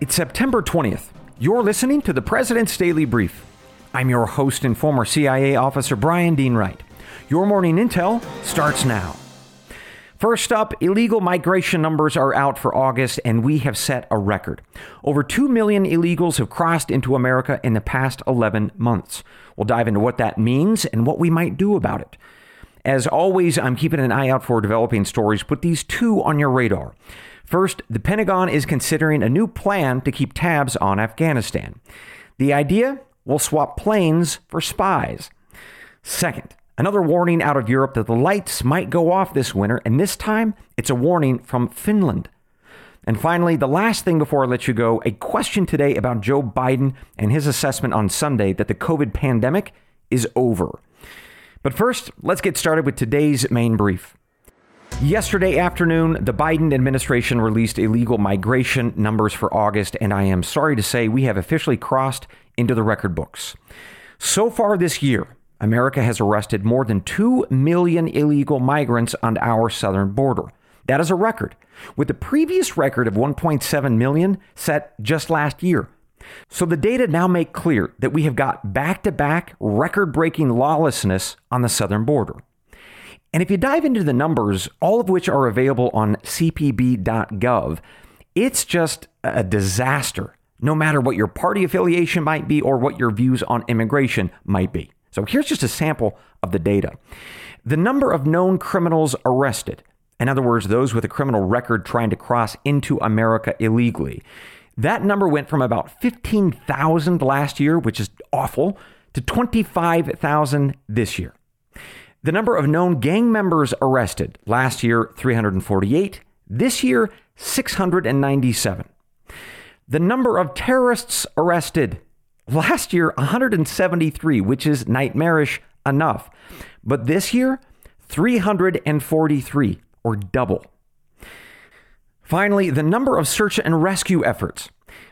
It's September 20th. You're listening to the President's Daily Brief. I'm your host and former CIA officer Brian Dean Wright. Your morning intel starts now. First up, illegal migration numbers are out for August, and we have set a record. Over 2 million illegals have crossed into America in the past 11 months. We'll dive into what that means and what we might do about it. As always, I'm keeping an eye out for developing stories. Put these two on your radar. First, the Pentagon is considering a new plan to keep tabs on Afghanistan. The idea will swap planes for spies. Second, another warning out of Europe that the lights might go off this winter, and this time it's a warning from Finland. And finally, the last thing before I let you go a question today about Joe Biden and his assessment on Sunday that the COVID pandemic is over. But first, let's get started with today's main brief. Yesterday afternoon, the Biden administration released illegal migration numbers for August, and I am sorry to say we have officially crossed into the record books. So far this year, America has arrested more than 2 million illegal migrants on our southern border. That is a record, with the previous record of 1.7 million set just last year. So the data now make clear that we have got back to back record breaking lawlessness on the southern border. And if you dive into the numbers, all of which are available on cpb.gov, it's just a disaster, no matter what your party affiliation might be or what your views on immigration might be. So here's just a sample of the data. The number of known criminals arrested, in other words, those with a criminal record trying to cross into America illegally, that number went from about 15,000 last year, which is awful, to 25,000 this year. The number of known gang members arrested last year 348, this year 697. The number of terrorists arrested last year 173, which is nightmarish enough. But this year 343 or double. Finally, the number of search and rescue efforts.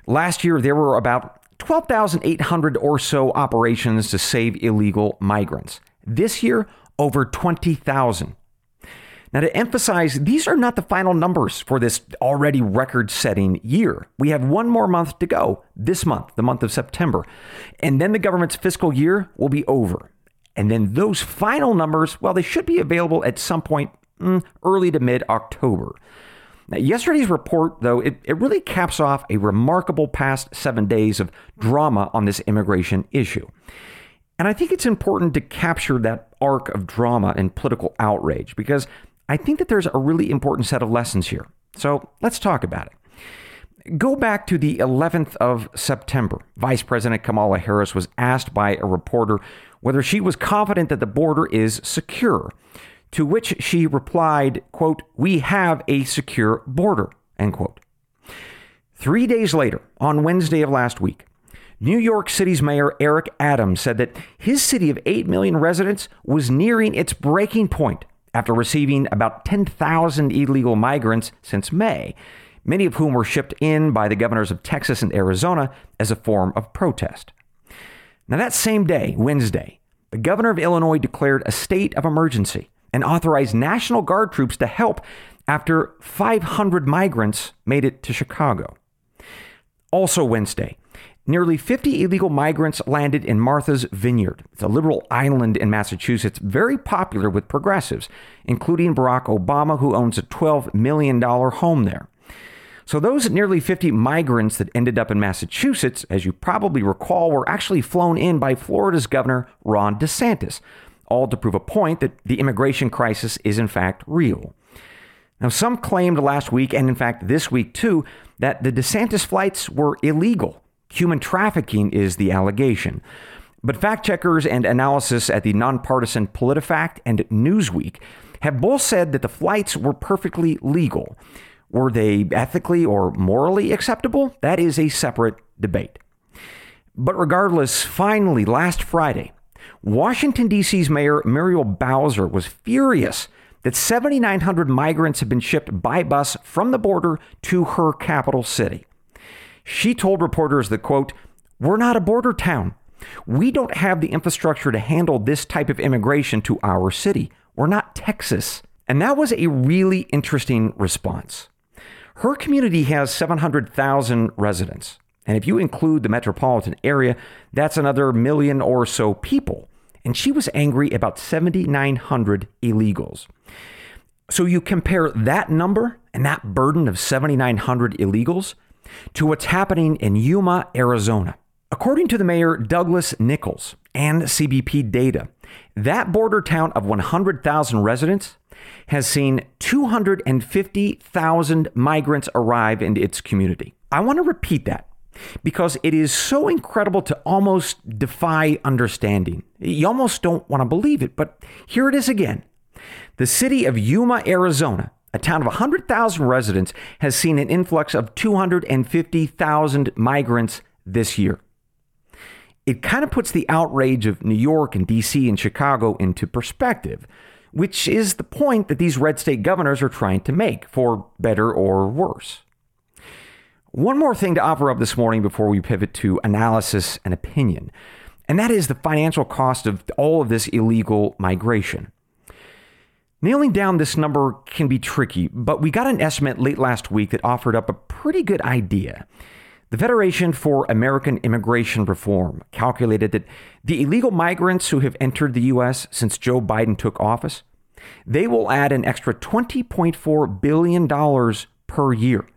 Last year there were about 12,800 or so operations to save illegal migrants. This year, over 20,000. Now, to emphasize, these are not the final numbers for this already record setting year. We have one more month to go this month, the month of September. And then the government's fiscal year will be over. And then those final numbers, well, they should be available at some point mm, early to mid October. Now, yesterday's report, though, it, it really caps off a remarkable past seven days of drama on this immigration issue. And I think it's important to capture that arc of drama and political outrage because I think that there's a really important set of lessons here. So let's talk about it. Go back to the 11th of September. Vice President Kamala Harris was asked by a reporter whether she was confident that the border is secure, to which she replied, quote, "We have a secure border." End quote. 3 days later, on Wednesday of last week, New York City's Mayor Eric Adams said that his city of 8 million residents was nearing its breaking point after receiving about 10,000 illegal migrants since May, many of whom were shipped in by the governors of Texas and Arizona as a form of protest. Now, that same day, Wednesday, the governor of Illinois declared a state of emergency and authorized National Guard troops to help after 500 migrants made it to Chicago. Also, Wednesday, Nearly 50 illegal migrants landed in Martha's Vineyard. It's a liberal island in Massachusetts, very popular with progressives, including Barack Obama, who owns a $12 million home there. So, those nearly 50 migrants that ended up in Massachusetts, as you probably recall, were actually flown in by Florida's Governor Ron DeSantis, all to prove a point that the immigration crisis is in fact real. Now, some claimed last week, and in fact this week too, that the DeSantis flights were illegal Human trafficking is the allegation. But fact checkers and analysis at the nonpartisan PolitiFact and Newsweek have both said that the flights were perfectly legal. Were they ethically or morally acceptable? That is a separate debate. But regardless, finally, last Friday, Washington, D.C.'s Mayor Muriel Bowser was furious that 7,900 migrants had been shipped by bus from the border to her capital city. She told reporters that, quote, we're not a border town. We don't have the infrastructure to handle this type of immigration to our city. We're not Texas. And that was a really interesting response. Her community has 700,000 residents. And if you include the metropolitan area, that's another million or so people. And she was angry about 7,900 illegals. So you compare that number and that burden of 7,900 illegals to what's happening in Yuma, Arizona. According to the mayor, Douglas Nicholls, and CBP data, that border town of 100,000 residents has seen 250,000 migrants arrive into its community. I want to repeat that because it is so incredible to almost defy understanding. You almost don't want to believe it, but here it is again. The city of Yuma, Arizona, a town of 100,000 residents, has seen an influx of 250,000 migrants this year. It kind of puts the outrage of New York and DC and Chicago into perspective, which is the point that these red state governors are trying to make, for better or worse. One more thing to offer up this morning before we pivot to analysis and opinion, and that is the financial cost of all of this illegal migration. Nailing down this number can be tricky, but we got an estimate late last week that offered up a pretty good idea. The Federation for American Immigration Reform calculated that the illegal migrants who have entered the U.S. since Joe Biden took office, they will add an extra $20.4 billion per year.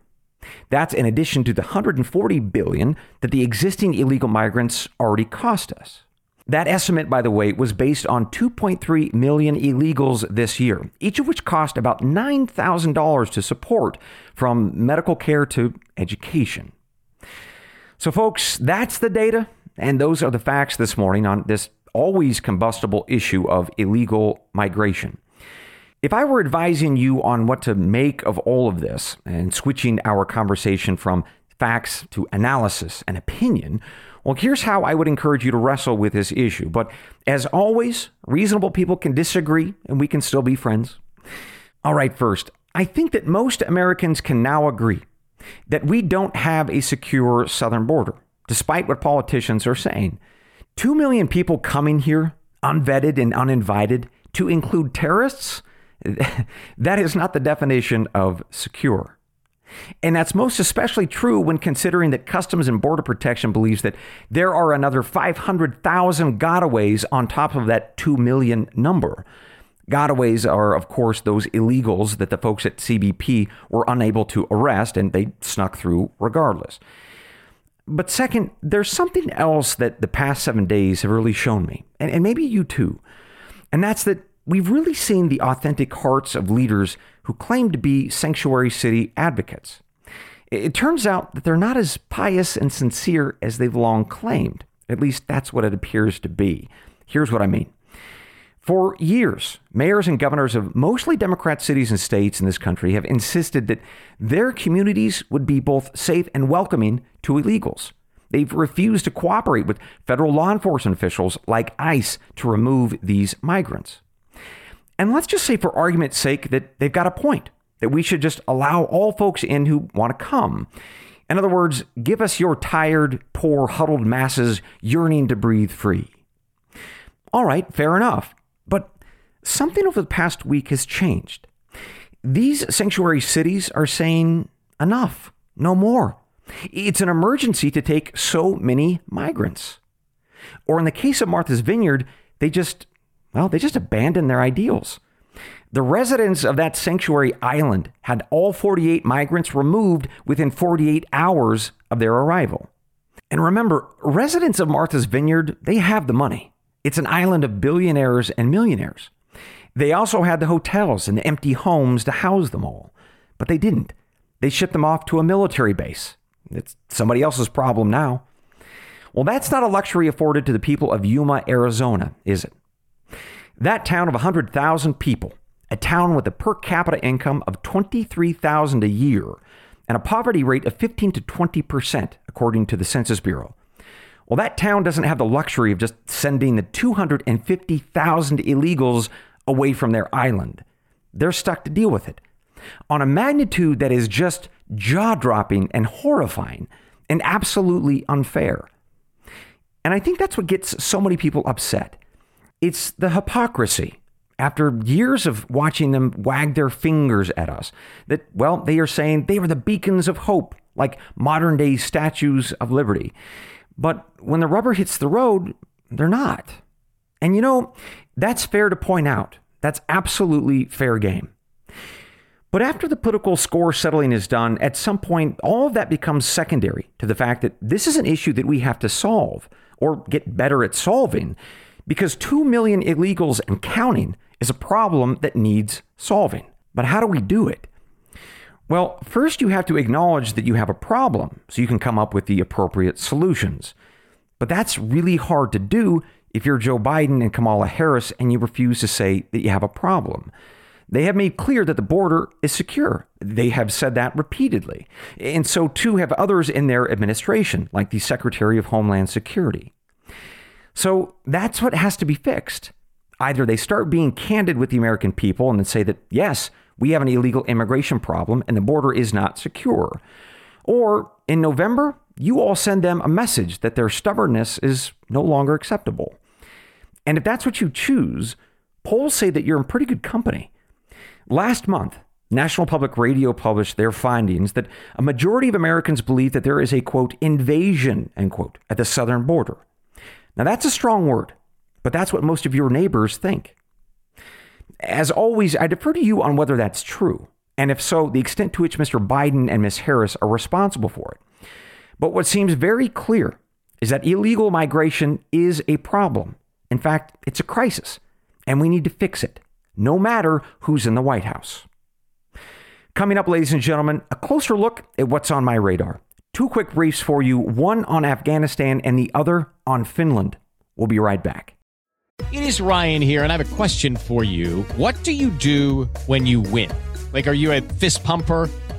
That's in addition to the 140 billion that the existing illegal migrants already cost us. That estimate, by the way, was based on 2.3 million illegals this year, each of which cost about $9,000 to support, from medical care to education. So, folks, that's the data, and those are the facts this morning on this always combustible issue of illegal migration. If I were advising you on what to make of all of this and switching our conversation from facts to analysis and opinion, well, here's how I would encourage you to wrestle with this issue. But as always, reasonable people can disagree and we can still be friends. All right, first, I think that most Americans can now agree that we don't have a secure southern border, despite what politicians are saying. Two million people coming here, unvetted and uninvited, to include terrorists? that is not the definition of secure. And that's most especially true when considering that Customs and Border Protection believes that there are another 500,000 gotaways on top of that 2 million number. Gotaways are, of course, those illegals that the folks at CBP were unable to arrest and they snuck through regardless. But second, there's something else that the past seven days have really shown me, and, and maybe you too, and that's that we've really seen the authentic hearts of leaders who claim to be sanctuary city advocates. It turns out that they're not as pious and sincere as they've long claimed. At least that's what it appears to be. Here's what I mean. For years, mayors and governors of mostly Democrat cities and states in this country have insisted that their communities would be both safe and welcoming to illegals. They've refused to cooperate with federal law enforcement officials like ICE to remove these migrants. And let's just say, for argument's sake, that they've got a point, that we should just allow all folks in who want to come. In other words, give us your tired, poor, huddled masses yearning to breathe free. All right, fair enough. But something over the past week has changed. These sanctuary cities are saying enough, no more. It's an emergency to take so many migrants. Or in the case of Martha's Vineyard, they just well, they just abandoned their ideals. The residents of that sanctuary island had all 48 migrants removed within 48 hours of their arrival. And remember, residents of Martha's Vineyard, they have the money. It's an island of billionaires and millionaires. They also had the hotels and the empty homes to house them all. But they didn't. They shipped them off to a military base. It's somebody else's problem now. Well, that's not a luxury afforded to the people of Yuma, Arizona, is it? That town of 100,000 people, a town with a per capita income of 23,000 a year and a poverty rate of 15 to 20% according to the Census Bureau. Well, that town doesn't have the luxury of just sending the 250,000 illegals away from their island. They're stuck to deal with it on a magnitude that is just jaw dropping and horrifying and absolutely unfair. And I think that's what gets so many people upset. It's the hypocrisy after years of watching them wag their fingers at us. That, well, they are saying they were the beacons of hope, like modern day statues of liberty. But when the rubber hits the road, they're not. And you know, that's fair to point out. That's absolutely fair game. But after the political score settling is done, at some point, all of that becomes secondary to the fact that this is an issue that we have to solve or get better at solving because 2 million illegals and counting is a problem that needs solving. But how do we do it? Well, first you have to acknowledge that you have a problem so you can come up with the appropriate solutions. But that's really hard to do if you're Joe Biden and Kamala Harris and you refuse to say that you have a problem. They have made clear that the border is secure. They have said that repeatedly. And so too have others in their administration, like the Secretary of Homeland Security. So that's what has to be fixed. Either they start being candid with the American people and then say that, yes, we have an illegal immigration problem and the border is not secure. Or in November, you all send them a message that their stubbornness is no longer acceptable. And if that's what you choose, polls say that you're in pretty good company. Last month, National Public Radio published their findings that a majority of Americans believe that there is a quote invasion end quote at the southern border. Now that's a strong word, but that's what most of your neighbors think. As always, I defer to you on whether that's true, and if so, the extent to which Mr. Biden and Ms. Harris are responsible for it. But what seems very clear is that illegal migration is a problem. In fact, it's a crisis, and we need to fix it no matter who's in the White House. Coming up, ladies and gentlemen, a closer look at what's on my radar. Two quick briefs for you one on Afghanistan and the other on Finland. We'll be right back. It is Ryan here, and I have a question for you. What do you do when you win? Like, are you a fist pumper?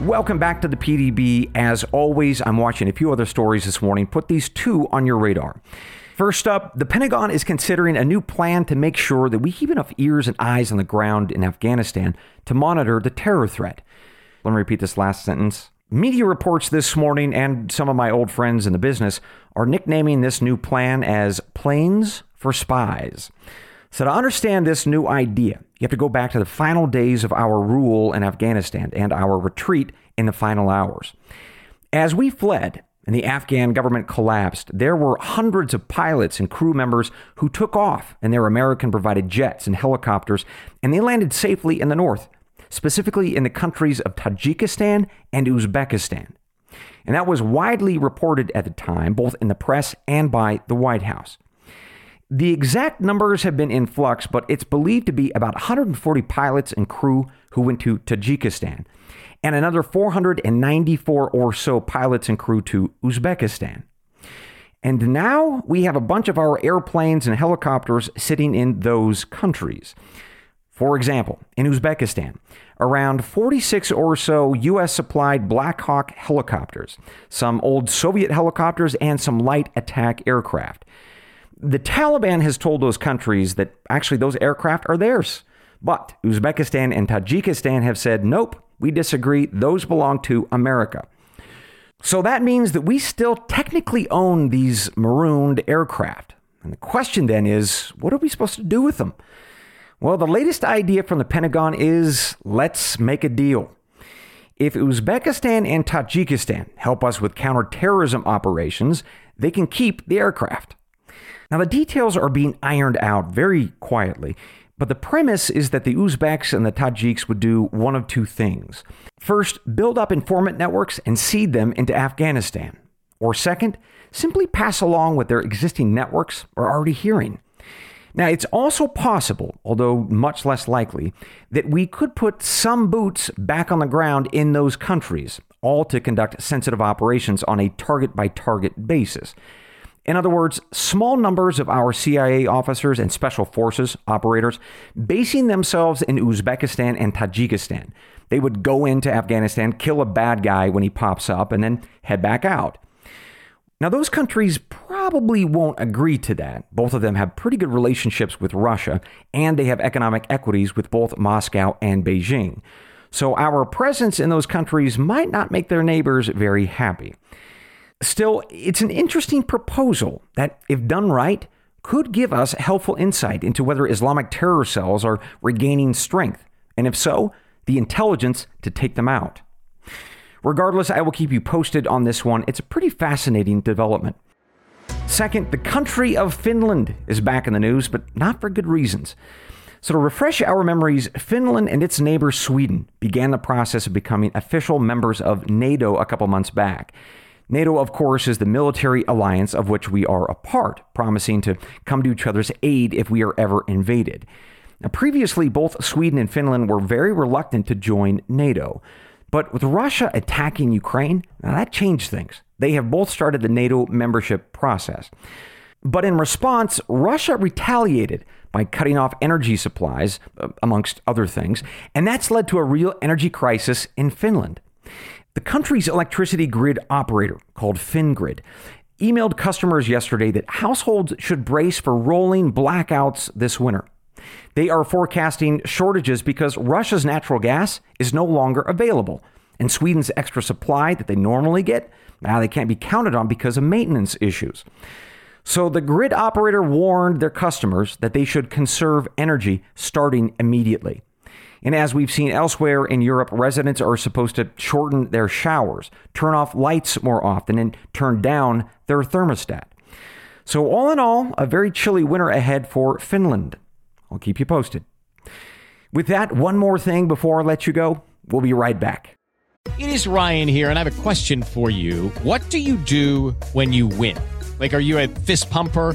Welcome back to the PDB. As always, I'm watching a few other stories this morning. Put these two on your radar. First up, the Pentagon is considering a new plan to make sure that we keep enough ears and eyes on the ground in Afghanistan to monitor the terror threat. Let me repeat this last sentence. Media reports this morning, and some of my old friends in the business are nicknaming this new plan as Planes for Spies. So, to understand this new idea, you have to go back to the final days of our rule in Afghanistan and our retreat in the final hours. As we fled and the Afghan government collapsed, there were hundreds of pilots and crew members who took off in their American provided jets and helicopters, and they landed safely in the north, specifically in the countries of Tajikistan and Uzbekistan. And that was widely reported at the time, both in the press and by the White House. The exact numbers have been in flux, but it's believed to be about 140 pilots and crew who went to Tajikistan, and another 494 or so pilots and crew to Uzbekistan. And now we have a bunch of our airplanes and helicopters sitting in those countries. For example, in Uzbekistan, around 46 or so U.S. supplied Black Hawk helicopters, some old Soviet helicopters, and some light attack aircraft the Taliban has told those countries that actually those aircraft are theirs. But Uzbekistan and Tajikistan have said, nope, we disagree. Those belong to America. So that means that we still technically own these marooned aircraft. And the question then is, what are we supposed to do with them? Well, the latest idea from the Pentagon is let's make a deal. If Uzbekistan and Tajikistan help us with counterterrorism operations, they can keep the aircraft. Now, the details are being ironed out very quietly, But the premise is that the Uzbeks and the Tajiks would do one of two things. First, build up informant networks and seed them into Afghanistan. Or second, simply pass along what their existing networks are already hearing. Now, it's also possible, although much less likely, that we could put some boots back on the ground in those countries, all to conduct sensitive operations on a target by target basis. In other words, small numbers of our CIA officers and special forces operators basing themselves in Uzbekistan and Tajikistan. They would go into Afghanistan, kill a bad guy when he pops up, and then head back out. Now, those countries probably won't agree to that. Both of them have pretty good relationships with Russia, and they have economic equities with both Moscow and Beijing. So, our presence in those countries might not make their neighbors very happy. Still, it's an interesting proposal that, if done right, could give us helpful insight into whether Islamic terror cells are regaining strength, and if so, the intelligence to take them out. Regardless, I will keep you posted on this one. It's a pretty fascinating development. Second, the country of Finland is back in the news, but not for good reasons. So, to refresh our memories, Finland and its neighbor Sweden began the process of becoming official members of NATO a couple months back. NATO, of course, is the military alliance of which we are a part, promising to come to each other's aid if we are ever invaded. Now, previously, both Sweden and Finland were very reluctant to join NATO. But with Russia attacking Ukraine, now that changed things. They have both started the NATO membership process. But in response, Russia retaliated by cutting off energy supplies, uh, amongst other things, and that's led to a real energy crisis in Finland. The country's electricity grid operator, called Fingrid, emailed customers yesterday that households should brace for rolling blackouts this winter. They are forecasting shortages because Russia's natural gas is no longer available, and Sweden's extra supply that they normally get, now they can't be counted on because of maintenance issues. So the grid operator warned their customers that they should conserve energy starting immediately. And as we've seen elsewhere in Europe, residents are supposed to shorten their showers, turn off lights more often, and turn down their thermostat. So, all in all, a very chilly winter ahead for Finland. I'll keep you posted. With that, one more thing before I let you go. We'll be right back. It is Ryan here, and I have a question for you. What do you do when you win? Like, are you a fist pumper?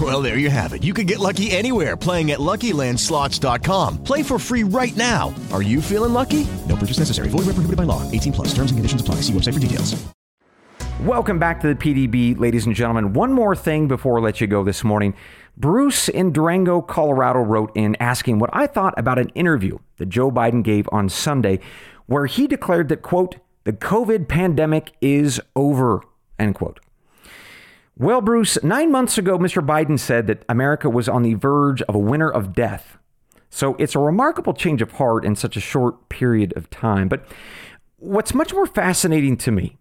Well, there you have it. You can get lucky anywhere playing at LuckyLandSlots.com. Play for free right now. Are you feeling lucky? No purchase necessary. Void where prohibited by law. 18 plus. Terms and conditions apply. See website for details. Welcome back to the PDB, ladies and gentlemen. One more thing before I let you go this morning. Bruce in Durango, Colorado wrote in asking what I thought about an interview that Joe Biden gave on Sunday where he declared that, quote, the COVID pandemic is over, end quote. Well, Bruce, nine months ago, Mr. Biden said that America was on the verge of a winter of death. So it's a remarkable change of heart in such a short period of time. But what's much more fascinating to me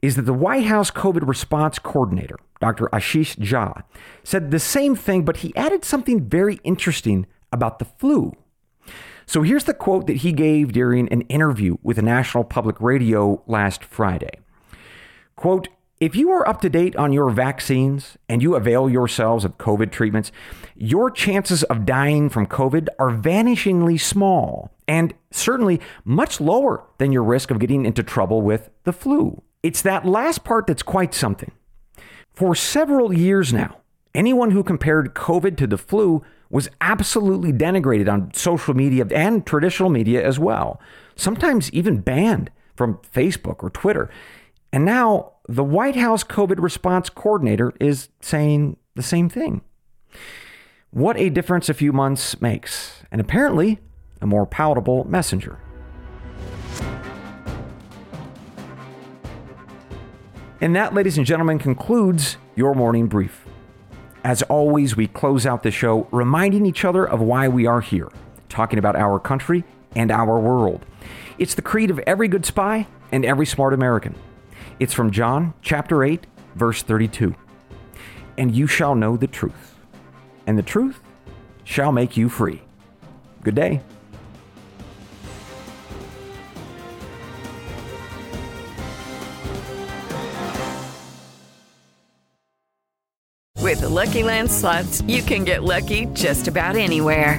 is that the White House COVID response coordinator, Dr. Ashish Jha, said the same thing, but he added something very interesting about the flu. So here's the quote that he gave during an interview with the National Public Radio last Friday. Quote, if you are up to date on your vaccines and you avail yourselves of COVID treatments, your chances of dying from COVID are vanishingly small and certainly much lower than your risk of getting into trouble with the flu. It's that last part that's quite something. For several years now, anyone who compared COVID to the flu was absolutely denigrated on social media and traditional media as well, sometimes even banned from Facebook or Twitter. And now the White House COVID response coordinator is saying the same thing. What a difference a few months makes. And apparently, a more palatable messenger. And that, ladies and gentlemen, concludes your morning brief. As always, we close out the show reminding each other of why we are here, talking about our country and our world. It's the creed of every good spy and every smart American. It's from John chapter 8, verse 32. And you shall know the truth, and the truth shall make you free. Good day. With the Lucky Land slots, you can get lucky just about anywhere.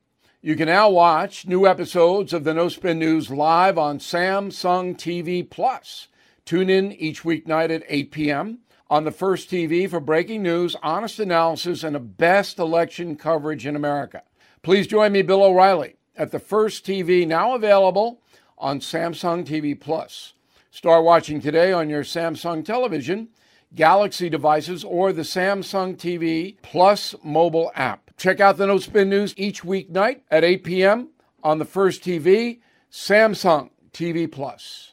You can now watch new episodes of the No Spin News live on Samsung TV Plus. Tune in each weeknight at 8 p.m. on the First TV for breaking news, honest analysis, and the best election coverage in America. Please join me, Bill O'Reilly, at the First TV, now available on Samsung TV Plus. Start watching today on your Samsung television, Galaxy devices, or the Samsung TV Plus mobile app. Check out the No Spin News each weeknight at 8 p.m. on the First TV, Samsung TV Plus.